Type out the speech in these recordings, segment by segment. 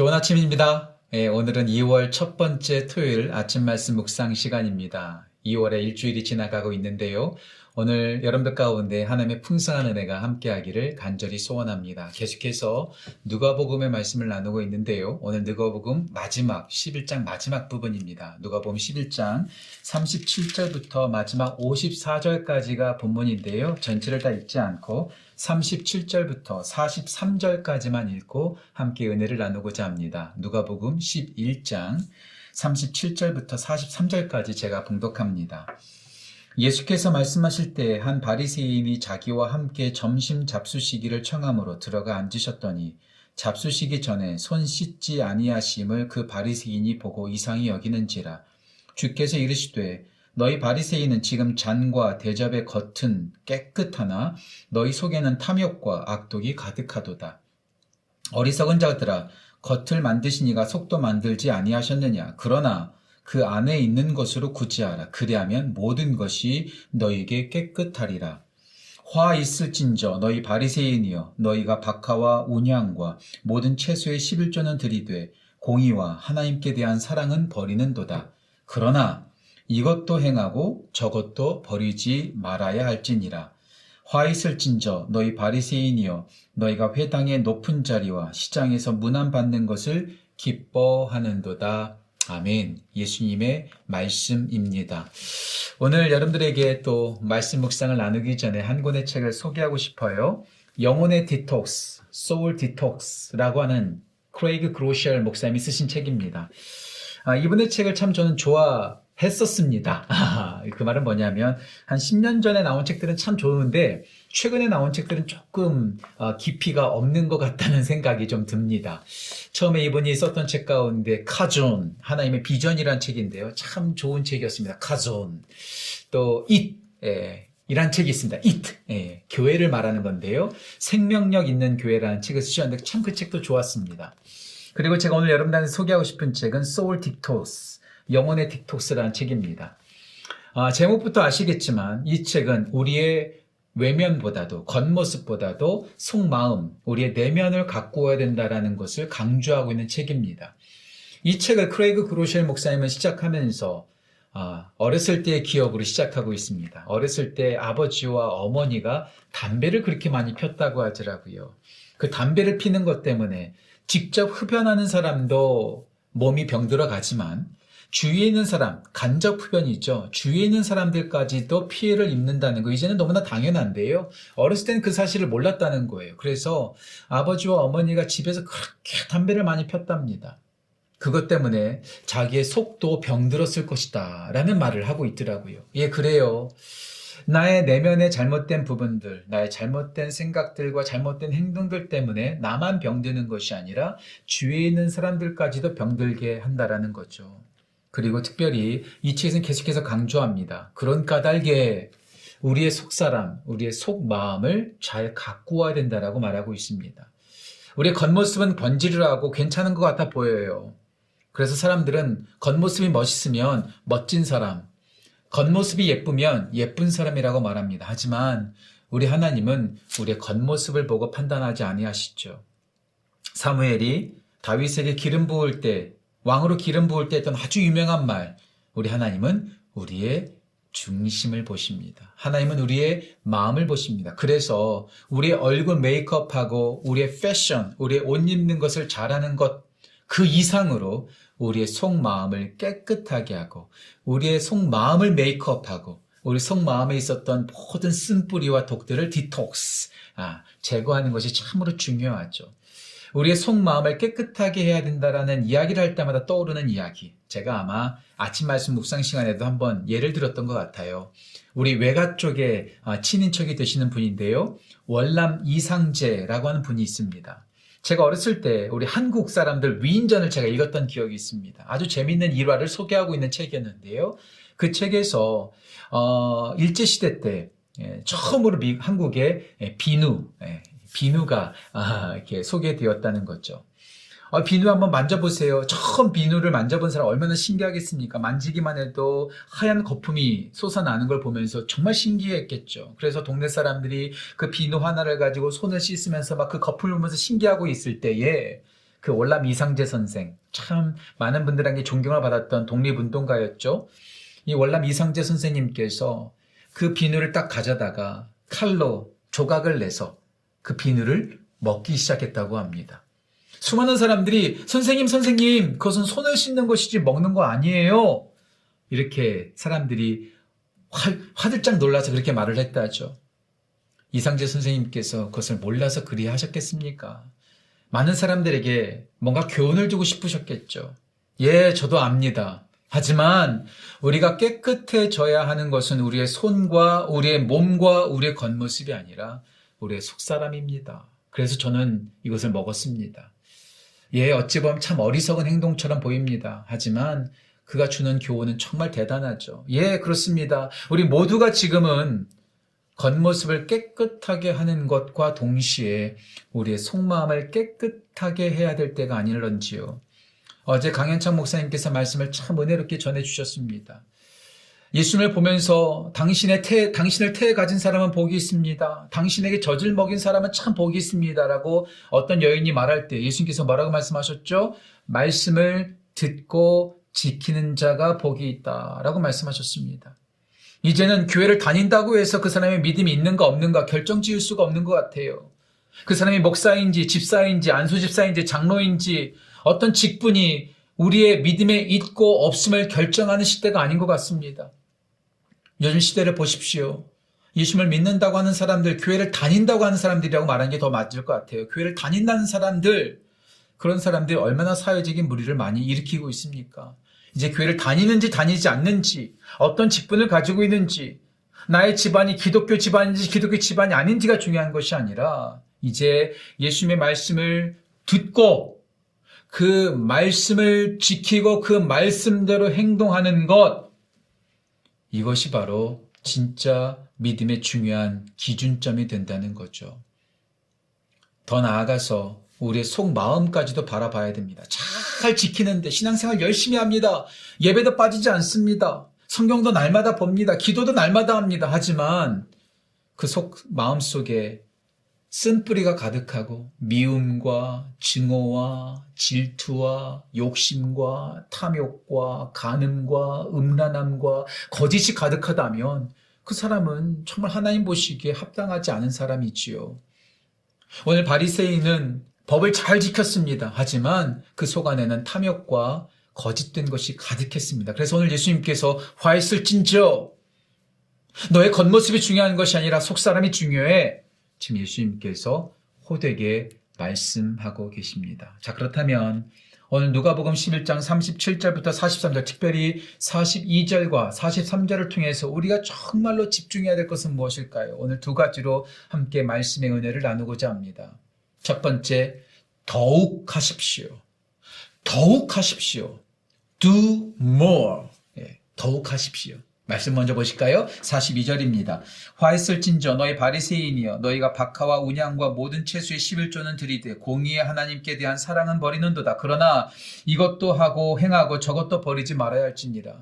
좋은 아침입니다. 예, 오늘은 2월 첫 번째 토요일 아침 말씀 묵상 시간입니다. 2월의 일주일이 지나가고 있는데요. 오늘 여러분들 가운데 하나님의 풍성한 은혜가 함께하기를 간절히 소원합니다. 계속해서 누가복음의 말씀을 나누고 있는데요. 오늘 누가복음 마지막 11장 마지막 부분입니다. 누가복음 11장 37절부터 마지막 54절까지가 본문인데요. 전체를 다 읽지 않고 37절부터 43절까지만 읽고 함께 은혜를 나누고자 합니다. 누가복음 11장 37절부터 43절까지 제가 봉독합니다. 예수께서 말씀하실 때한 바리새인이 자기와 함께 점심 잡수시기를 청함으로 들어가 앉으셨더니 잡수시기 전에 손 씻지 아니하심을 그 바리새인이 보고 이상히 여기는지라 주께서 이르시되 너희 바리새인은 지금 잔과 대접의 겉은 깨끗하나 너희 속에는 탐욕과 악독이 가득하도다. 어리석은 자들아 겉을 만드시니가 속도 만들지 아니하셨느냐 그러나 그 안에 있는 것으로 구제하라. 그리하면 모든 것이 너에게 깨끗하리라. 화 있을진저 너희 바리새인이여 너희가 박하와 운양과 모든 채소의 11조는 들이되 공의와 하나님께 대한 사랑은 버리는도다. 그러나 이것도 행하고 저것도 버리지 말아야 할지니라. 화 있을진저 너희 바리새인이여 너희가 회당의 높은 자리와 시장에서 문안 받는 것을 기뻐하는도다. 아멘. 예수님의 말씀입니다. 오늘 여러분들에게 또 말씀 묵상을 나누기 전에 한 권의 책을 소개하고 싶어요. 영혼의 디톡스, Soul Detox라고 하는 크레이그 그로셜 목사님이 쓰신 책입니다. 아, 이분의 책을 참 저는 좋아 했었습니다. 그 말은 뭐냐면 한 10년 전에 나온 책들은 참 좋은데 최근에 나온 책들은 조금 어, 깊이가 없는 것 같다는 생각이 좀 듭니다. 처음에 이분이 썼던 책 가운데 카존 하나님의 비전이란 책인데요. 참 좋은 책이었습니다. 카존 또 잇. 예, 이란 책이 있습니다. it 예, 교회를 말하는 건데요. 생명력 있는 교회라는 책을 쓰셨는데 참 그 책도 좋았습니다. 그리고 제가 오늘 여러분들한테 소개하고 싶은 책은 소울 틱토스 영혼의 틱톡스라는 책입니다. 아, 제목부터 아시겠지만 이 책은 우리의 외면보다도 겉모습보다도 속마음, 우리의 내면을 가꾸어야 된다라는 것을 강조하고 있는 책입니다. 이 책을 크레이그 그로셸 목사님은 시작하면서 아, 어렸을 때의 기억으로 시작하고 있습니다. 어렸을 때 아버지와 어머니가 담배를 그렇게 많이 폈다고 하더라고요. 그 담배를 피는 것 때문에 직접 흡연하는 사람도 몸이 병들어 가지만 주위에 있는 사람, 간접 흡연이죠. 주위에 있는 사람들까지도 피해를 입는다는 거 이제는 너무나 당연한데요. 어렸을 때는 그 사실을 몰랐다는 거예요. 그래서 아버지와 어머니가 집에서 그렇게 담배를 많이 폈답니다. 그것 때문에 자기의 속도 병들었을 것이다. 라는 말을 하고 있더라고요. 예, 그래요. 나의 내면의 잘못된 부분들, 나의 잘못된 생각들과 잘못된 행동들 때문에 나만 병드는 것이 아니라 주위에 있는 사람들까지도 병들게 한다라는 거죠. 그리고 특별히 이 책에서는 계속해서 강조합니다. 그런 까닭에 우리의 속사람, 우리의 속마음을 잘 가꾸어야 된다라고 말하고 있습니다. 우리의 겉모습은 번지르하고 괜찮은 것 같아 보여요. 그래서 사람들은 겉모습이 멋있으면 멋진 사람, 겉모습이 예쁘면 예쁜 사람이라고 말합니다. 하지만 우리 하나님은 우리의 겉모습을 보고 판단하지 아니하시죠. 사무엘이 다윗에게 기름 부을 때 왕으로 기름 부을 때 했던 아주 유명한 말. 우리 하나님은 우리의 중심을 보십니다. 하나님은 우리의 마음을 보십니다. 그래서 우리의 얼굴 메이크업하고 우리의 패션, 우리의 옷 입는 것을 잘하는 것 그 이상으로 우리의 속마음을 깨끗하게 하고 우리의 속마음을 메이크업하고 우리 속마음에 있었던 모든 쓴뿌리와 독들을 디톡스, 아, 제거하는 것이 참으로 중요하죠. 우리의 속마음을 깨끗하게 해야 된다라는 이야기를 할 때마다 떠오르는 이야기. 제가 아마 아침 말씀 묵상 시간에도 한번 예를 들었던 것 같아요. 우리 외가 쪽에 아, 친인척이 되시는 분인데요. 월남 이상재라고 하는 분이 있습니다. 제가 어렸을 때 우리 한국 사람들 위인전을 제가 읽었던 기억이 있습니다. 아주 재밌는 일화를 소개하고 있는 책이었는데요. 그 책에서 어, 일제 시대 때 예, 처음으로 미, 한국에 예, 비누, 예, 비누가 아, 이렇게 소개되었다는 거죠. 어, 비누 한번 만져보세요. 처음 비누를 만져본 사람 얼마나 신기하겠습니까? 만지기만 해도 하얀 거품이 솟아나는 걸 보면서 정말 신기했겠죠. 그래서 동네 사람들이 그 비누 하나를 가지고 손을 씻으면서 막 그 거품을 보면서 신기하고 있을 때에 그 월남 이상재 선생 참 많은 분들에게 존경을 받았던 독립운동가였죠. 이 월남 이상재 선생님께서 그 비누를 딱 가져다가 칼로 조각을 내서 그 비누를 먹기 시작했다고 합니다. 수많은 사람들이 선생님 선생님 그것은 손을 씻는 것이지 먹는 거 아니에요. 이렇게 사람들이 화, 화들짝 놀라서 그렇게 말을 했다죠. 이상재 선생님께서 그것을 몰라서 그리 하셨겠습니까? 많은 사람들에게 뭔가 교훈을 주고 싶으셨겠죠. 예, 저도 압니다. 하지만 우리가 깨끗해져야 하는 것은 우리의 손과 우리의 몸과 우리의 겉모습이 아니라 우리의 속사람입니다. 그래서 저는 이것을 먹었습니다. 예, 어찌 보면 참 어리석은 행동처럼 보입니다. 하지만 그가 주는 교훈은 정말 대단하죠. 예, 그렇습니다. 우리 모두가 지금은 겉모습을 깨끗하게 하는 것과 동시에 우리의 속마음을 깨끗하게 해야 될 때가 아닐런지요. 어제 강현창 목사님께서 말씀을 참 은혜롭게 전해주셨습니다. 예수님을 보면서 당신의 태, 당신을 태에 가진 사람은 복이 있습니다. 당신에게 젖을 먹인 사람은 참 복이 있습니다. 라고 어떤 여인이 말할 때 예수님께서 뭐라고 말씀하셨죠? 말씀을 듣고 지키는 자가 복이 있다. 라고 말씀하셨습니다. 이제는 교회를 다닌다고 해서 그 사람의 믿음이 있는가 없는가 결정 지을 수가 없는 것 같아요. 그 사람이 목사인지 집사인지 안수집사인지 장로인지 어떤 직분이 우리의 믿음에 있고 없음을 결정하는 시대가 아닌 것 같습니다. 요즘 시대를 보십시오. 예수님을 믿는다고 하는 사람들, 교회를 다닌다고 하는 사람들이라고 말하는 게 더 맞을 것 같아요. 교회를 다닌다는 사람들, 그런 사람들이 얼마나 사회적인 무리를 많이 일으키고 있습니까? 이제 교회를 다니는지 다니지 않는지, 어떤 직분을 가지고 있는지, 나의 집안이 기독교 집안인지 기독교 집안이 아닌지가 중요한 것이 아니라, 이제 예수님의 말씀을 듣고, 그 말씀을 지키고 그 말씀대로 행동하는 것, 이것이 바로 진짜 믿음의 중요한 기준점이 된다는 거죠. 더 나아가서 우리의 속마음까지도 바라봐야 됩니다. 잘 지키는데 신앙생활 열심히 합니다. 예배도 빠지지 않습니다. 성경도 날마다 봅니다. 기도도 날마다 합니다. 하지만 그 속 마음 속에 쓴뿌리가 가득하고 미움과 증오와 질투와 욕심과 탐욕과 간음과 음란함과 거짓이 가득하다면 그 사람은 정말 하나님 보시기에 합당하지 않은 사람이지요. 오늘 바리새인은 법을 잘 지켰습니다. 하지만 그 속 안에는 탐욕과 거짓된 것이 가득했습니다. 그래서 오늘 예수님께서 화했을진저 너의 겉모습이 중요한 것이 아니라 속사람이 중요해. 지금 예수님께서 호되게 말씀하고 계십니다. 자, 그렇다면 오늘 누가복음 11장 37절부터 43절, 특별히 42절과 43절을 통해서 우리가 정말로 집중해야 될 것은 무엇일까요? 오늘 두 가지로 함께 말씀의 은혜를 나누고자 합니다. 첫 번째, 더욱 하십시오. 더욱 하십시오. Do more. 예, 더욱 하십시오. 말씀 먼저 보실까요? 42절입니다. 화했을진저 너희 바리새인이여 너희가 박하와 운양과 모든 채수의 11조는 들이되 공의의 하나님께 대한 사랑은 버리는도다. 그러나 이것도 하고 행하고 저것도 버리지 말아야 할지니라.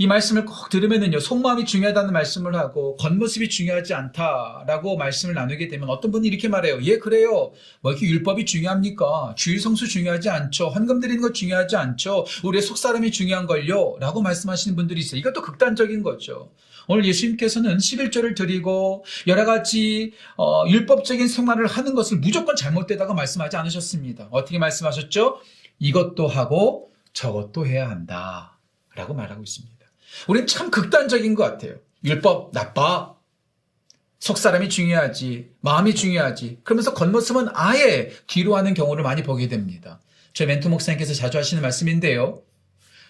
이 말씀을 꼭 들으면은요, 속마음이 중요하다는 말씀을 하고, 겉모습이 중요하지 않다라고 말씀을 나누게 되면 어떤 분이 이렇게 말해요. 예, 그래요. 뭐 이렇게 율법이 중요합니까? 주일 성수 중요하지 않죠. 헌금 드리는 것 중요하지 않죠. 우리의 속사람이 중요한 걸요. 라고 말씀하시는 분들이 있어요. 이것도 극단적인 거죠. 오늘 예수님께서는 11조를 드리고 여러 가지 어, 율법적인 생활을 하는 것을 무조건 잘못되다고 말씀하지 않으셨습니다. 어떻게 말씀하셨죠? 이것도 하고 저것도 해야 한다. 라고 말하고 있습니다. 우리는 참 극단적인 것 같아요. 율법 나빠. 속사람이 중요하지. 마음이 중요하지. 그러면서 겉모습은 아예 뒤로 하는 경우를 많이 보게 됩니다. 저희 멘토 목사님께서 자주 하시는 말씀인데요.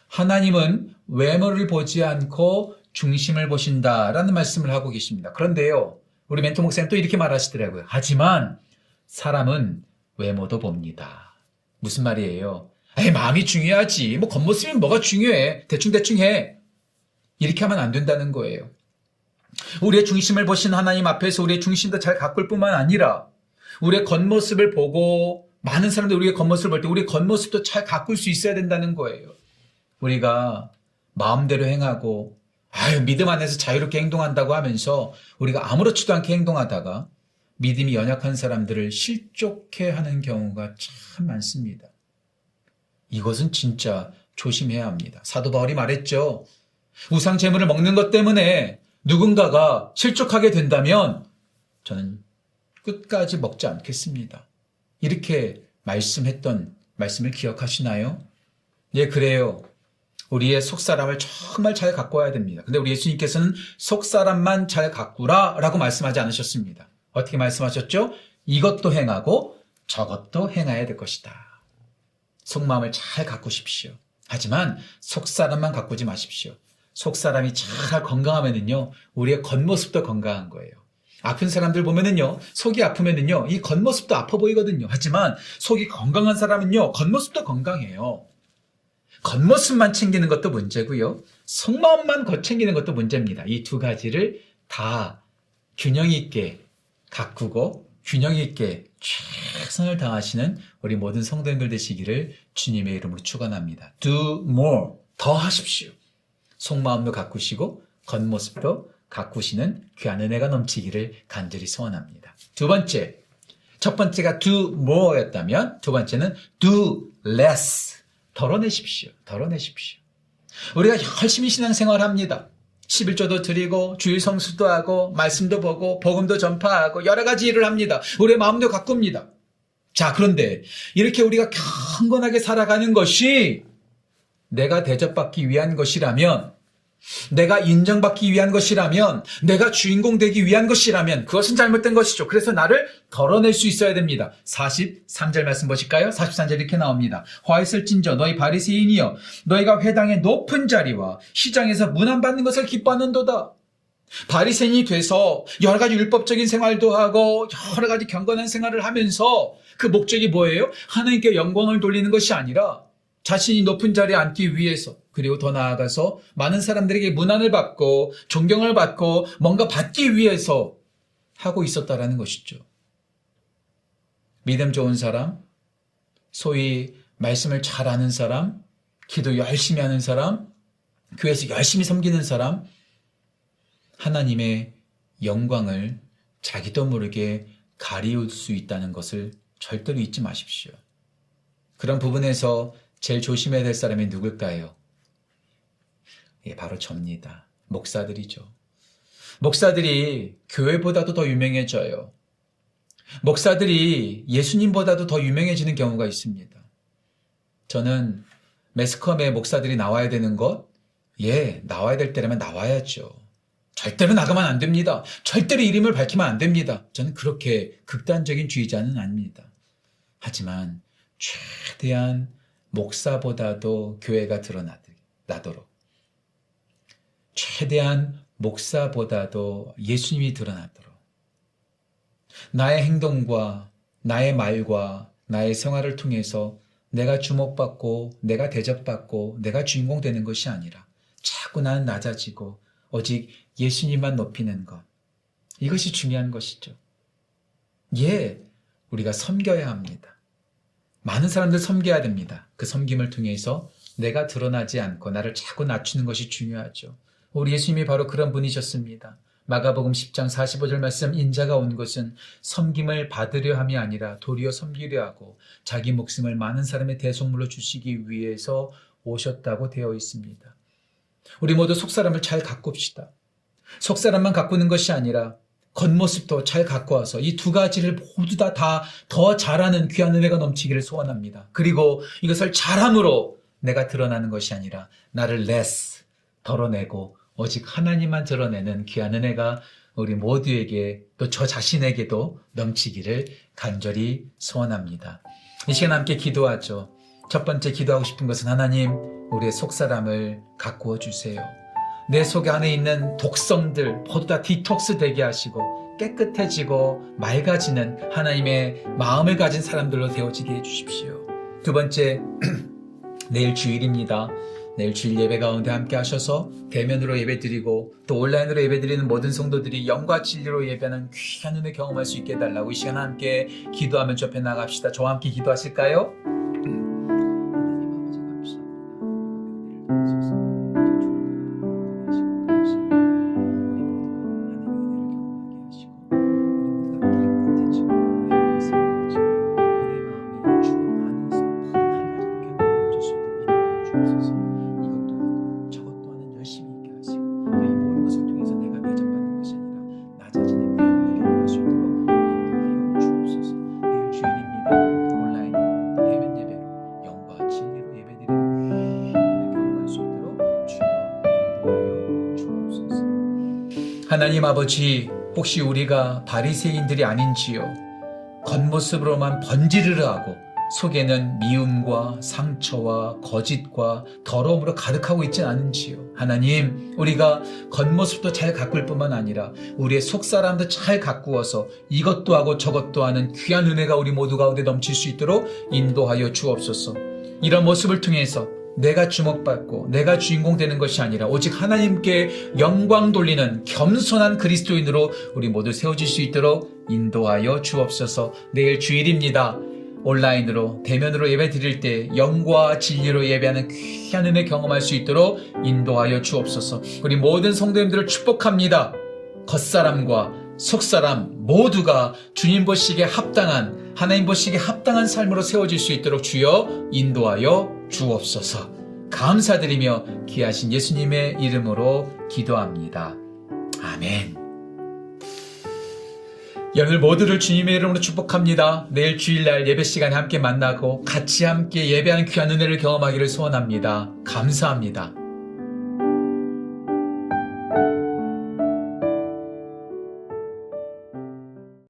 하나님은 외모를 보지 않고 중심을 보신다라는 말씀을 하고 계십니다. 그런데요. 우리 멘토 목사님 또 이렇게 말하시더라고요. 하지만 사람은 외모도 봅니다. 무슨 말이에요? 에이, 마음이 중요하지. 뭐 겉모습이 뭐가 중요해. 대충대충 해. 이렇게 하면 안 된다는 거예요. 우리의 중심을 보신 하나님 앞에서 우리의 중심도 잘 가꿀 뿐만 아니라 우리의 겉모습을 보고 많은 사람들이 우리의 겉모습을 볼 때 우리의 겉모습도 잘 가꿀 수 있어야 된다는 거예요. 우리가 마음대로 행하고 아유 믿음 안에서 자유롭게 행동한다고 하면서 우리가 아무렇지도 않게 행동하다가 믿음이 연약한 사람들을 실족해 하는 경우가 참 많습니다. 이것은 진짜 조심해야 합니다. 사도 바울이 말했죠. 우상 제물을 먹는 것 때문에 누군가가 실족하게 된다면 저는 끝까지 먹지 않겠습니다. 이렇게 말씀했던 말씀을 기억하시나요? 예, 그래요. 우리의 속사람을 정말 잘 가꿔야 됩니다. 근데 우리 예수님께서는 속사람만 잘 가꾸라 라고 말씀하지 않으셨습니다. 어떻게 말씀하셨죠? 이것도 행하고 저것도 행해야 될 것이다. 속마음을 잘 가꾸십시오. 하지만 속사람만 가꾸지 마십시오. 속 사람이 잘 건강하면은요, 우리의 겉모습도 건강한 거예요. 아픈 사람들 보면은요, 속이 아프면은요, 이 겉모습도 아파 보이거든요. 하지만 속이 건강한 사람은요, 겉모습도 건강해요. 겉모습만 챙기는 것도 문제고요. 속마음만 거 챙기는 것도 문제입니다. 이 두 가지를 다 균형 있게 가꾸고 균형 있게 최선을 다하시는 우리 모든 성도님들 되시기를 주님의 이름으로 축원합니다. Do more. 더 하십시오. 속마음도 가꾸시고 겉모습도 가꾸시는 귀한 은혜가 넘치기를 간절히 소원합니다. 두 번째. 첫 번째가 do more였다면 두 번째는 do less. 덜어내십시오. 덜어내십시오. 우리가 열심히 신앙생활 합니다. 11조도 드리고 주일 성수도 하고 말씀도 보고 복음도 전파하고 여러 가지 일을 합니다. 우리의 마음도 가꿉니다. 자, 그런데 이렇게 우리가 경건하게 살아가는 것이 내가 대접받기 위한 것이라면 내가 인정받기 위한 것이라면, 내가 주인공 되기 위한 것이라면, 그것은 잘못된 것이죠. 그래서 나를 덜어낼 수 있어야 됩니다. 43절 말씀 보실까요? 43절 이렇게 나옵니다. 화 있을진저 너희 바리새인이여 너희가 회당의 높은 자리와 시장에서 문안 받는 것을 기뻐하는도다. 바리새인이 돼서 여러 가지 율법적인 생활도 하고 여러 가지 경건한 생활을 하면서 그 목적이 뭐예요? 하나님께 영광을 돌리는 것이 아니라 자신이 높은 자리에 앉기 위해서 그리고 더 나아가서 많은 사람들에게 문안을 받고 존경을 받고 뭔가 받기 위해서 하고 있었다라는 것이죠. 믿음 좋은 사람, 소위 말씀을 잘 아는 사람, 기도 열심히 하는 사람, 교회에서 열심히 섬기는 사람, 하나님의 영광을 자기도 모르게 가리울 수 있다는 것을 절대로 잊지 마십시오. 그런 부분에서 제일 조심해야 될 사람이 누굴까요? 예, 바로 접니다. 목사들이죠. 목사들이 교회보다도 더 유명해져요. 목사들이 예수님보다도 더 유명해지는 경우가 있습니다. 저는 매스컴에 목사들이 나와야 되는 것, 예, 나와야 될 때라면 나와야죠. 절대로 나가면 안 됩니다. 절대로 이름을 밝히면 안 됩니다. 저는 그렇게 극단적인 주의자는 아닙니다. 하지만 최대한 목사보다도 교회가 드러나도록 최대한 목사보다도 예수님이 드러나도록 나의 행동과 나의 말과 나의 생활을 통해서 내가 주목받고 내가 대접받고 내가 주인공 되는 것이 아니라 자꾸 나는 낮아지고 오직 예수님만 높이는 것. 이것이 중요한 것이죠. 예, 우리가 섬겨야 합니다. 많은 사람들 섬겨야 됩니다. 그 섬김을 통해서 내가 드러나지 않고 나를 자꾸 낮추는 것이 중요하죠. 우리 예수님이 바로 그런 분이셨습니다. 마가복음 10장 45절 말씀 인자가 온 것은 섬김을 받으려 함이 아니라 도리어 섬기려 하고 자기 목숨을 많은 사람의 대속물로 주시기 위해서 오셨다고 되어 있습니다. 우리 모두 속사람을 잘 가꿉시다. 속사람만 가꾸는 것이 아니라 겉모습도 잘 갖고 와서 이 두 가지를 모두 다 다 더 잘하는 귀한 은혜가 넘치기를 소원합니다. 그리고 이것을 잘함으로 내가 드러나는 것이 아니라 나를 less 덜어내고 오직 하나님만 드러내는 귀한 은혜가 우리 모두에게 또 저 자신에게도 넘치기를 간절히 소원합니다. 이 시간 함께 기도하죠. 첫 번째 기도하고 싶은 것은 하나님, 우리의 속사람을 가꾸어 주세요. 내 속 안에 있는 독성들 모두 다 디톡스 되게 하시고 깨끗해지고 맑아지는 하나님의 마음을 가진 사람들로 되어지게 해주십시오. 두 번째, 내일 주일입니다. 내일 주일 예배 가운데 함께 하셔서 대면으로 예배 드리고 또 온라인으로 예배 드리는 모든 성도들이 영과 진리로 예배하는 귀한 은혜 경험할 수 있게 해달라고 이 시간 함께 기도하면 접해 나갑시다. 저와 함께 기도하실까요? 하나님 아버지, 혹시 우리가 바리새인들이 아닌지요? 겉모습으로만 번지르르 하고 속에는 미움과 상처와 거짓과 더러움으로 가득하고 있진 않은지요. 하나님, 우리가 겉모습도 잘 가꿀 뿐만 아니라 우리의 속사람도 잘 가꾸어서 이것도 하고 저것도 하는 귀한 은혜가 우리 모두 가운데 넘칠 수 있도록 인도하여 주옵소서. 이런 모습을 통해서 내가 주목받고 내가 주인공 되는 것이 아니라 오직 하나님께 영광 돌리는 겸손한 그리스도인으로 우리 모두 세워질 수 있도록 인도하여 주옵소서. 내일 주일입니다. 온라인으로 대면으로 예배 드릴 때 영과 진리로 예배하는 귀한 은혜 경험할 수 있도록 인도하여 주옵소서. 우리 모든 성도님들을 축복합니다. 겉사람과 속사람 모두가 주님 보시기에 합당한 하나님 보시기에 합당한 삶으로 세워질 수 있도록 주여 인도하여 주옵소서. 감사드리며 귀하신 예수님의 이름으로 기도합니다. 아멘. 오늘 모두를 주님의 이름으로 축복합니다. 내일 주일날 예배 시간에 함께 만나고 같이 함께 예배하는 귀한 은혜를 경험하기를 소원합니다. 감사합니다.